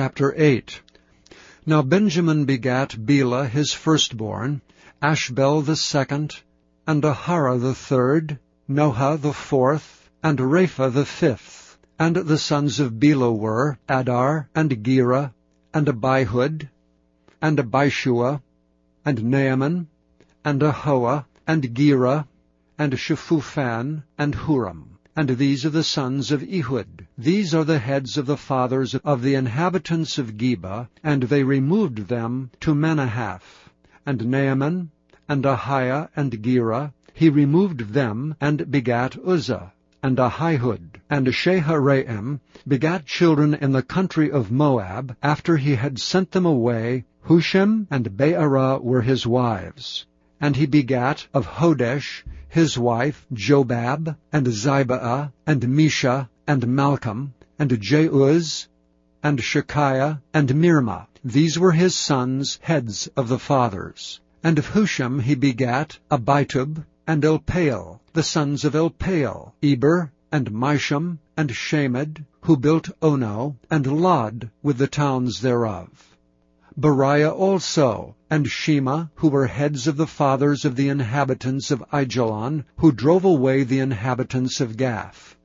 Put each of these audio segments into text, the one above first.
Chapter 8 Now Benjamin begat Bela his firstborn, Ashbel the second, and Aharah the third, Nohah the fourth, and Rapha the fifth. And the sons of Bela were Addar, and Gera, and Abihud, and Abishua, and Naaman, and Ahoah, and Gera, and Shephuphan, and Huram. And these are the sons of Ehud. These are the heads of the fathers of the inhabitants of Geba, and they removed them to Manahath. And Naaman, and Ahiah, and Gera, he removed them, and begat Uzza, and Ahihud. And Shaharaim begat children in the country of Moab, after he had sent them away. Hushim and Baara were his wives. And he begat of Hodesh his wife Jobab, and Zibia, and Mesha, and Malcham, and Jeuz, and Shachia, and Mirma. These were his sons, heads of the fathers. And of Hushim he begat Abitub, and Elpaal, the sons of Elpaal, Eber, and Misham, and Shamed, who built Ono, and Lod with the towns thereof. Beriah also, and Shema, who were heads of the fathers of the inhabitants of Aijalon, who drove away the inhabitants of Gath,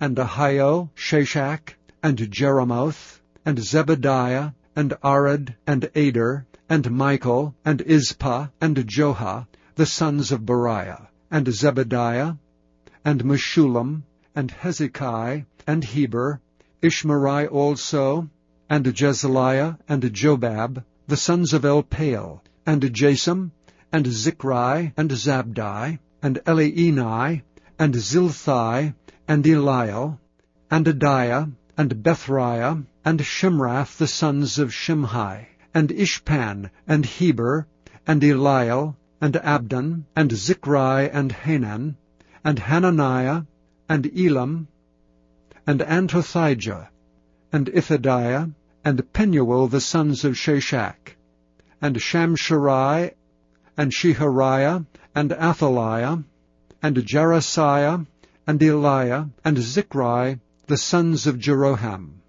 and Ahio, Shashak, and Jeremoth, and Zebadiah, and Arad, and Ader, and Michael, and Ispah, and Joha, the sons of Beriah, and Zebadiah, and Meshullam, and Hezekiah, and Heber, Ishmerai also, and Jezliah, and Jobab, the sons of Elpaal, and Jasam, and Zichri, and Zabdi, and Elienai, and Zilthai, and Eliel, and Adaiah, and Bethriah, and Shimrath, the sons of Shimhi, and Ishpan, and Heber, and Eliel, and Abdon, and Zichri, and Hanan, and Hananiah, and Elam, and Antothijah, and Iphedeiah, and Penuel the sons of Shashak, and Shamsherai, and Shehariah, and Athaliah, and Jaresiah, and Eliah, and Zichri, the sons of Jeroham.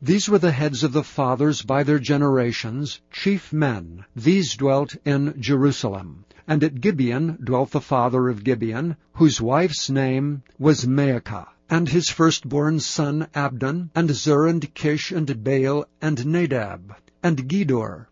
These were the heads of the fathers by their generations, chief men. These dwelt in Jerusalem. And at Gibeon dwelt the father of Gibeon, whose wife's name was Maachah and his firstborn son Abdon, and Zur, and Kish, and Baal, and Nadab, and Gedor,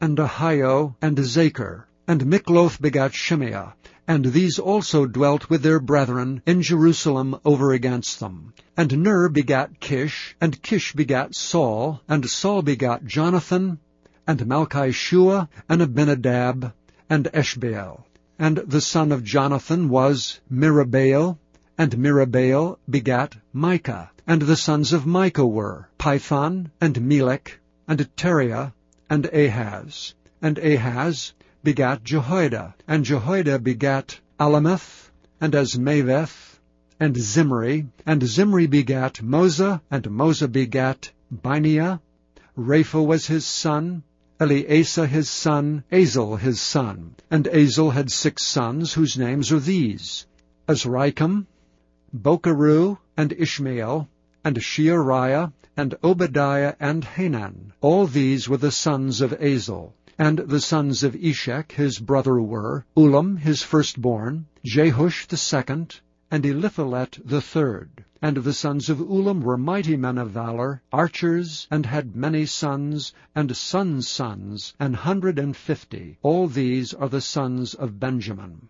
and Ahio, and Zacher. And Mikloth begat Shimeah, and these also dwelt with their brethren in Jerusalem over against them. And Ner begat Kish, and Kish begat Saul, and Saul begat Jonathan, and Malchishua, and Abinadab, and Eshbaal. And the son of Jonathan was Meribbaal, and Meribbaal begat Micah. And the sons of Micah were Pithon, and Melech, and Tarea, and Ahaz. And Ahaz begat Jehoiada. And Jehoiada begat Alemeth, and Azmaveth, and Zimri. And Zimri begat Moza, and Moza begat Binea. Rapha was his son, Eleasah his son, Azel his son. And Azel had six sons, whose names are these, Azrikam, Bocheru, and Ishmael, and Sheariah, and Obadiah, and Hanan. All these were the sons of Azel. And the sons of Eshek his brother were, Ulam his firstborn, Jehush the second, and Eliphelet the third. And the sons of Ulam were mighty men of valor, archers, and had many sons, and sons' sons, an hundred and fifty. All these are the sons of Benjamin.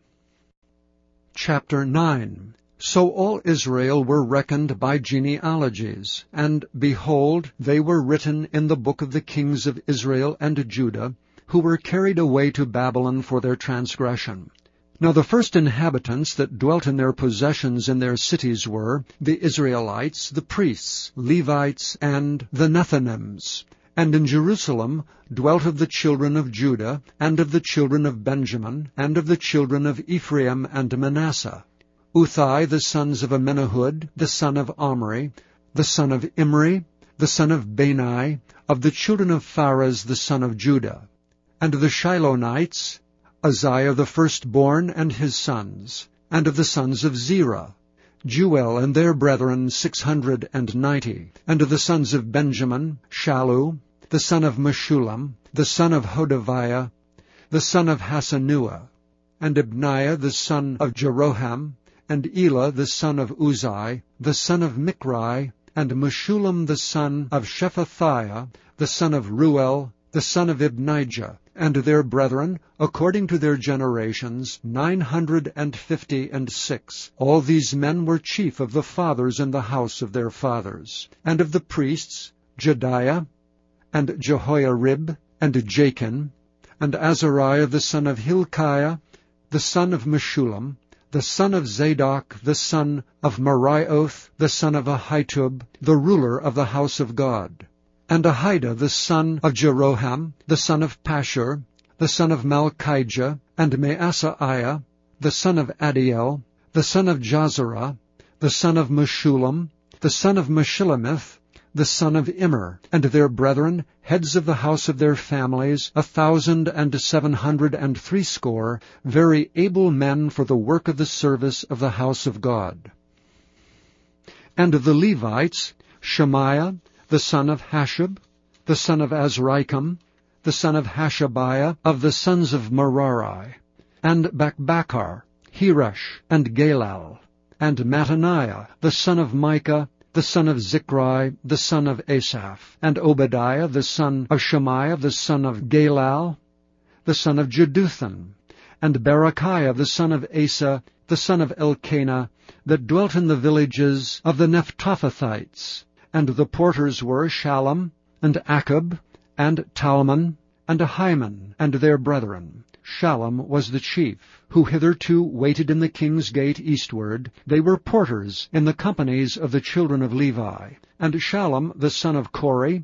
Chapter 9 so all Israel were reckoned by genealogies, and behold, they were written in the book of the kings of Israel and Judah, who were carried away to Babylon for their transgression. Now the first inhabitants that dwelt in their possessions in their cities were the Israelites, the priests, Levites, and the Nethinims. And in Jerusalem dwelt of the children of Judah, and of the children of Benjamin, and of the children of Ephraim and Manasseh. Uthai the sons of Amminahud, the son of Omri, the son of Imri, the son of Benai, of the children of Pharez the son of Judah. And of the Shilonites, Uzziah the firstborn and his sons, and of the sons of Zerah, Jeuel and their brethren six hundred and ninety, and of the sons of Benjamin, Shallum, the son of Meshullam, the son of Hodaviah, the son of Hasenuah, and Ibneiah the son of Jeroham, and Elah the son of Uzai, the son of Michri, and Meshullam the son of Shephathiah, the son of Reuel, the son of Ibnijah, and their brethren, according to their generations, nine hundred and fifty and six. All these men were chief of the fathers in the house of their fathers. And of the priests, Jedaiah, and Jehoiarib, and Jachin, and Azariah the son of Hilkiah, the son of Meshullam, the son of Zadok, the son of Meraioth, the son of Ahitub, the ruler of the house of God, and Ahida the son of Jeroham, the son of Pashur, the son of Malchijah, and Maaseiah, the son of Adiel, the son of Jahzerah, the son of Meshullam, the son of Meshillemith, the son of Immer, and their brethren, heads of the house of their families, a thousand and seven hundred and threescore, very able men for the work of the service of the house of God. And the Levites, Shemaiah, the son of Hasshub, the son of Azrikam, the son of Hashabiah, of the sons of Merari, and Bakbakkar, Heresh, and Galal, and Mattaniah, the son of Micah, the son of Zichri, the son of Asaph, and Obadiah, the son of Shemaiah, the son of Galal, the son of Jeduthun, and Barakiah, the son of Asa, the son of Elkanah, that dwelt in the villages of the Netophathites. And the porters were Shallum, and Akkub, and Talmon, and Ahiman, and their brethren. Shallum was the chief, who hitherto waited in the king's gate eastward. They were porters in the companies of the children of Levi. And Shallum the son of Kore,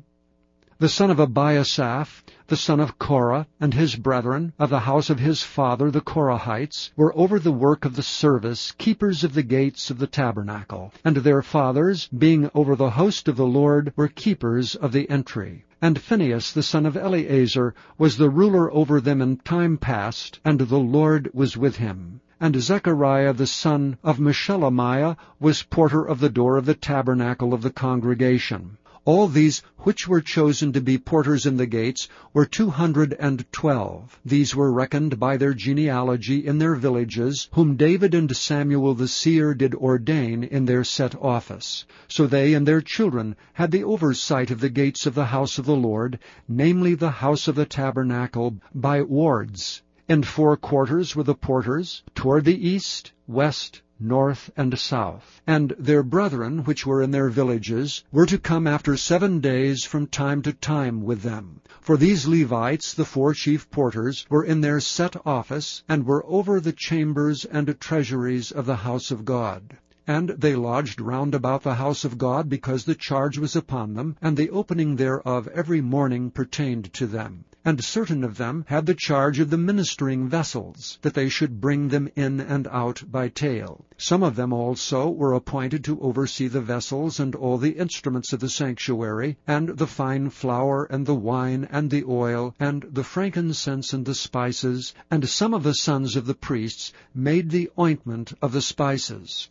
the son of Ebiasaph, the son of Korah, and his brethren, of the house of his father the Korahites, were over the work of the service, keepers of the gates of the tabernacle. And their fathers, being over the host of the Lord, were keepers of the entry. And Phinehas the son of Eleazar was the ruler over them in time past, and the Lord was with him. And Zechariah the son of Meshelemiah was porter of the door of the tabernacle of the congregation. All these which were chosen to be porters in the gates were two hundred and twelve. These were reckoned by their genealogy in their villages, whom David and Samuel the seer did ordain in their set office. So they and their children had the oversight of the gates of the house of the Lord, namely the house of the tabernacle, by wards. In four quarters were the porters, toward the east, west, north and south. And their brethren, which were in their villages, were to come after seven days from time to time with them. For these Levites, the four chief porters, were in their set office, and were over the chambers and treasuries of the house of God. And they lodged round about the house of God, because the charge was upon them, and the opening thereof every morning pertained to them and certain of them had the charge of the ministering vessels, that they should bring them in and out by tale. Some of them also were appointed to oversee the vessels and all the instruments of the sanctuary, and the fine flour, and the wine, and the oil, and the frankincense and the spices, and some of the sons of the priests made the ointment of the spices.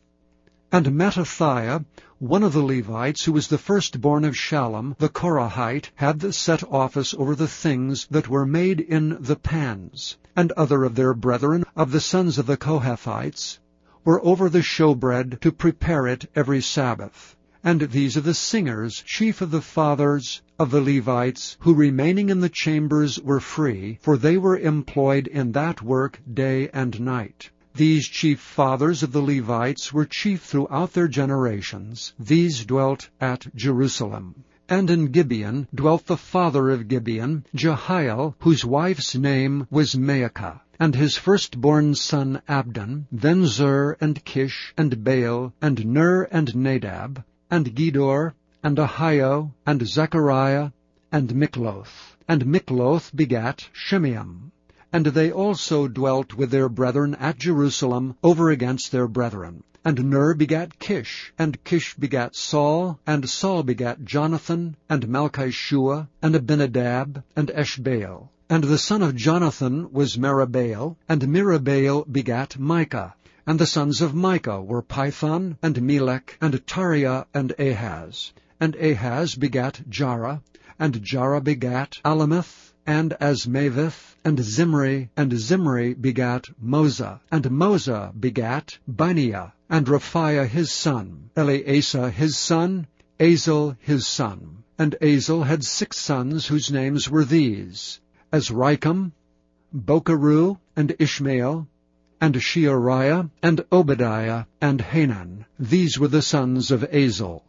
And Mattithiah, one of the Levites, who was the firstborn of Shallum, the Korahite, had the set office over the things that were made in the pans. And other of their brethren, of the sons of the Kohathites, were over the showbread to prepare it every Sabbath. And these are the singers, chief of the fathers of the Levites, who remaining in the chambers were free, for they were employed in that work day and night. These chief fathers of the Levites were chief throughout their generations. These dwelt at Jerusalem. And in Gibeon dwelt the father of Gibeon, Jehiel, whose wife's name was Maachah, and his firstborn son Abdon, then Zur, and Kish, and Baal, and Ner, and Nadab, and Gedor, and Ahio, and Zechariah, and Mikloth. And Mikloth begat Shimeam. And they also dwelt with their brethren at Jerusalem over against their brethren. And Ner begat Kish, and Kish begat Saul, and Saul begat Jonathan, and Malchishua, and Abinadab, and Eshbaal. And the son of Jonathan was Meribbaal, and Meribbaal begat Micah. And the sons of Micah were Pithon, and Melech, and Tahrea, and Ahaz. And Ahaz begat Jarah, and Jarah begat Alemeth, and Azmaveth, and Zimri, and Zimri begat Moza, and Moza begat Binea, and Rephaiah his son, Eleasah his son, Azel his son. And Azel had six sons whose names were these, Azrikam, Bocheru, and Ishmael, and Sheariah, and Obadiah, and Hanan. These were the sons of Azel.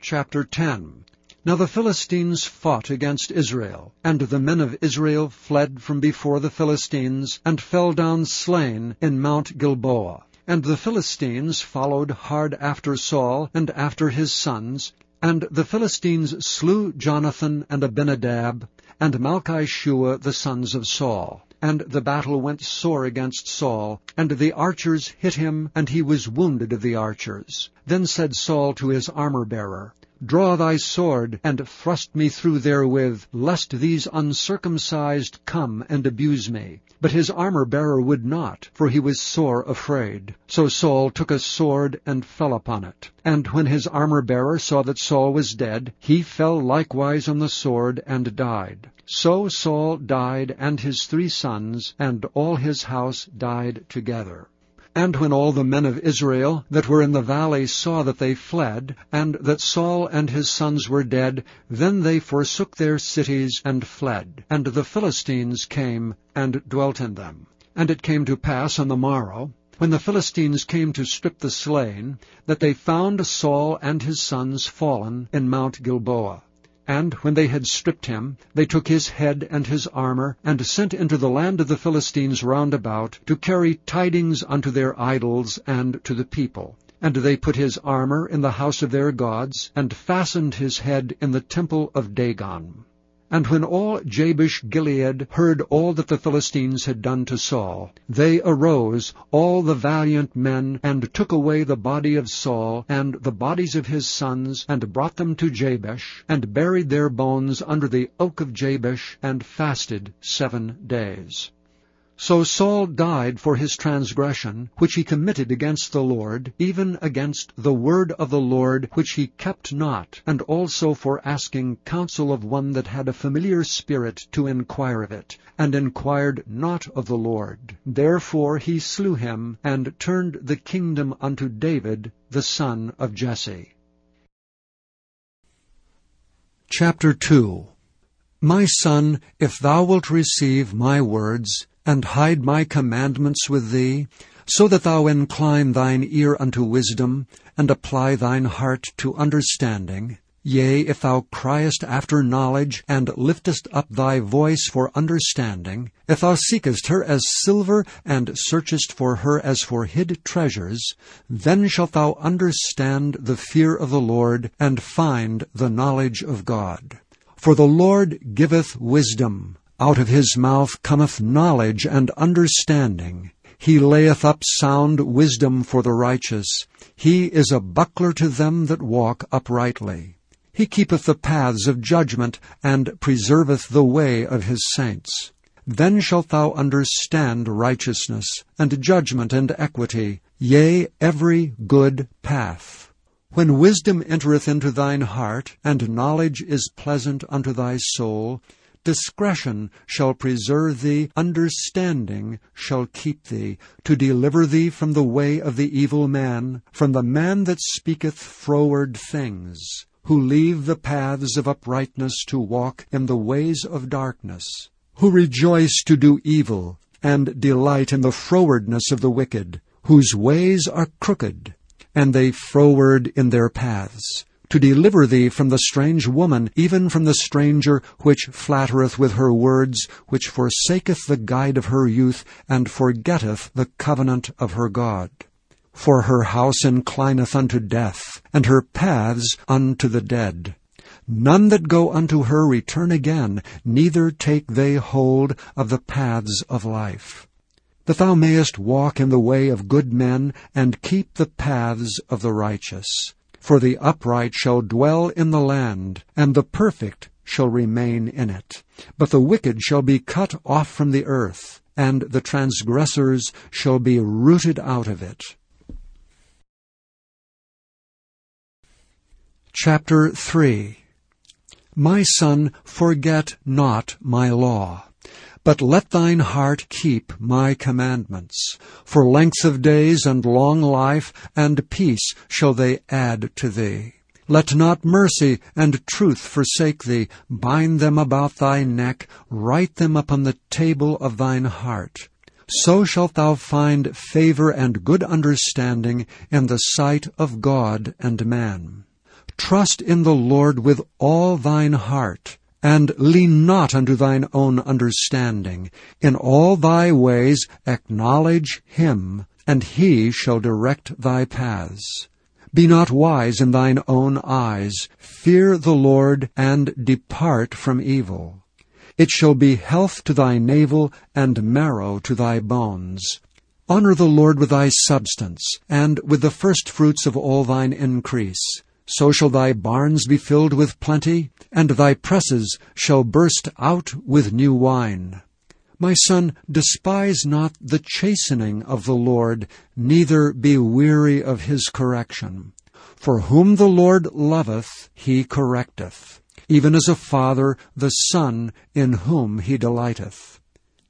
Chapter 10 Now the Philistines fought against Israel, and the men of Israel fled from before the Philistines, and fell down slain in Mount Gilboa. And the Philistines followed hard after Saul and after his sons, and the Philistines slew Jonathan and Abinadab, and Malchishua the sons of Saul. And the battle went sore against Saul, and the archers hit him, and he was wounded of the archers. Then said Saul to his armor-bearer, Draw thy sword, and thrust me through therewith, lest these uncircumcised come and abuse me. But his armor-bearer would not, for he was sore afraid. So Saul took a sword and fell upon it. And when his armor-bearer saw that Saul was dead, he fell likewise on the sword and died. So Saul died, and his three sons, and all his house died together. And when all the men of Israel that were in the valley saw that they fled, and that Saul and his sons were dead, then they forsook their cities and fled. And the Philistines came and dwelt in them. And it came to pass on the morrow, when the Philistines came to strip the slain, that they found Saul and his sons fallen in Mount Gilboa. And when they had stripped him, they took his head and his armor, and sent into the land of the Philistines round about, to carry tidings unto their idols and to the people. And they put his armor in the house of their gods, and fastened his head in the temple of Dagon. And when all Jabesh Gilead heard all that the Philistines had done to Saul, they arose, all the valiant men, and took away the body of Saul, and the bodies of his sons, and brought them to Jabesh, and buried their bones under the oak of Jabesh, and fasted seven days. So Saul died for his transgression, which he committed against the Lord, even against the word of the Lord, which he kept not, and also for asking counsel of one that had a familiar spirit to inquire of it, and inquired not of the Lord. Therefore he slew him, and turned the kingdom unto David, the son of Jesse. Chapter 2 My son, if thou wilt receive my words, and hide my commandments with thee, so that thou incline thine ear unto wisdom, and apply thine heart to understanding. Yea, if thou criest after knowledge, and liftest up thy voice for understanding, if thou seekest her as silver, and searchest for her as for hid treasures, then shalt thou understand the fear of the Lord, and find the knowledge of God. For the Lord giveth wisdom. Out of his mouth cometh knowledge and understanding. He layeth up sound wisdom for the righteous. He is a buckler to them that walk uprightly. He keepeth the paths of judgment, and preserveth the way of his saints. Then shalt thou understand righteousness, and judgment, and equity, yea, every good path. When wisdom entereth into thine heart, and knowledge is pleasant unto thy soul, Discretion shall preserve thee, understanding shall keep thee, to deliver thee from the way of the evil man, from the man that speaketh froward things, who leave the paths of uprightness to walk in the ways of darkness, who rejoice to do evil, and delight in the frowardness of the wicked, whose ways are crooked, and they froward in their paths to deliver thee from the strange woman, even from the stranger which flattereth with her words, which forsaketh the guide of her youth, and forgetteth the covenant of her God. For her house inclineth unto death, and her paths unto the dead. None that go unto her return again, neither take they hold of the paths of life. That thou mayest walk in the way of good men, and keep the paths of the righteous. For the upright shall dwell in the land, and the perfect shall remain in it. But the wicked shall be cut off from the earth, and the transgressors shall be rooted out of it. Chapter 3 My son, forget not my law, but let thine heart keep my commandments. For length of days and long life and peace shall they add to thee. Let not mercy and truth forsake thee. Bind them about thy neck, write them upon the table of thine heart. So shalt thou find favor and good understanding in the sight of God and man. Trust in the Lord with all thine heart, and lean not unto thine own understanding. In all thy ways acknowledge him, and he shall direct thy paths. Be not wise in thine own eyes. Fear the Lord, and depart from evil. It shall be health to thy navel, and marrow to thy bones. Honor the Lord with thy substance, and with the firstfruits of all thine increase. So shall thy barns be filled with plenty, and thy presses shall burst out with new wine. My son, despise not the chastening of the Lord, neither be weary of his correction. For whom the Lord loveth, he correcteth, even as a father the son in whom he delighteth.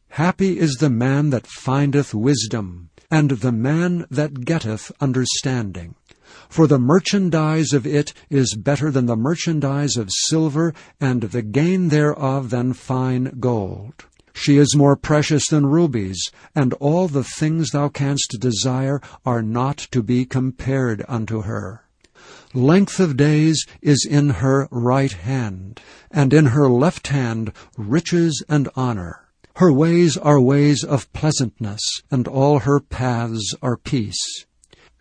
Happy is the man that findeth wisdom, and the man that getteth understanding. For the merchandise of it is better than the merchandise of silver, and the gain thereof than fine gold. She is more precious than rubies, and all the things thou canst desire are not to be compared unto her. Length of days is in her right hand, and in her left hand riches and honor. Her ways are ways of pleasantness, and all her paths are peace.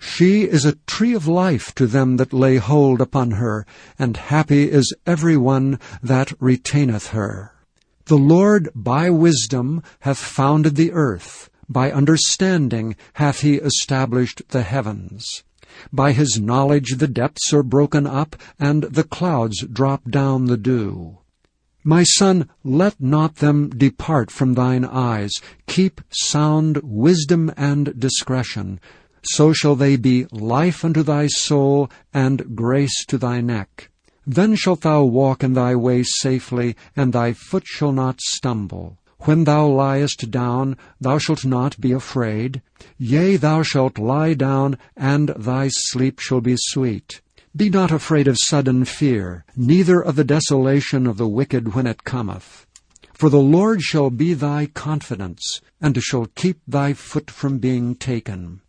She is a tree of life to them that lay hold upon her, and happy is every one that retaineth her. The Lord by wisdom hath founded the earth, by understanding hath he established the heavens. By his knowledge the depths are broken up, and the clouds drop down the dew. My son, let not them depart from thine eyes. Keep sound wisdom and discretion. So shall they be life unto thy soul, and grace to thy neck. Then shalt thou walk in thy way safely, and thy foot shall not stumble. When thou liest down, thou shalt not be afraid. Yea, thou shalt lie down, and thy sleep shall be sweet. Be not afraid of sudden fear, neither of the desolation of the wicked when it cometh. For the Lord shall be thy confidence, and shall keep thy foot from being taken.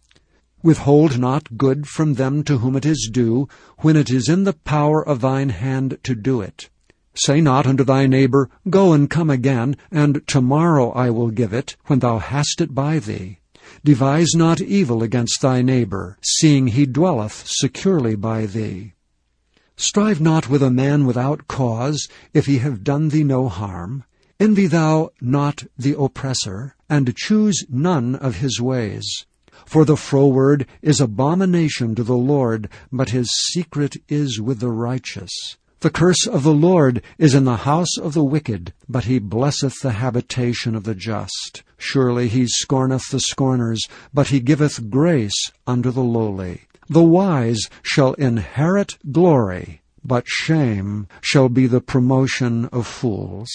Withhold not good from them to whom it is due, when it is in the power of thine hand to do it. Say not unto thy neighbor, Go and come again, and tomorrow I will give it, when thou hast it by thee. Devise not evil against thy neighbor, seeing he dwelleth securely by thee. Strive not with a man without cause, if he have done thee no harm. Envy thou not the oppressor, and choose none of his ways. For the froward is abomination to the Lord, but his secret is with the righteous. The curse of the Lord is in the house of the wicked, but he blesseth the habitation of the just. Surely he scorneth the scorners, but he giveth grace unto the lowly. The wise shall inherit glory, but shame shall be the promotion of fools.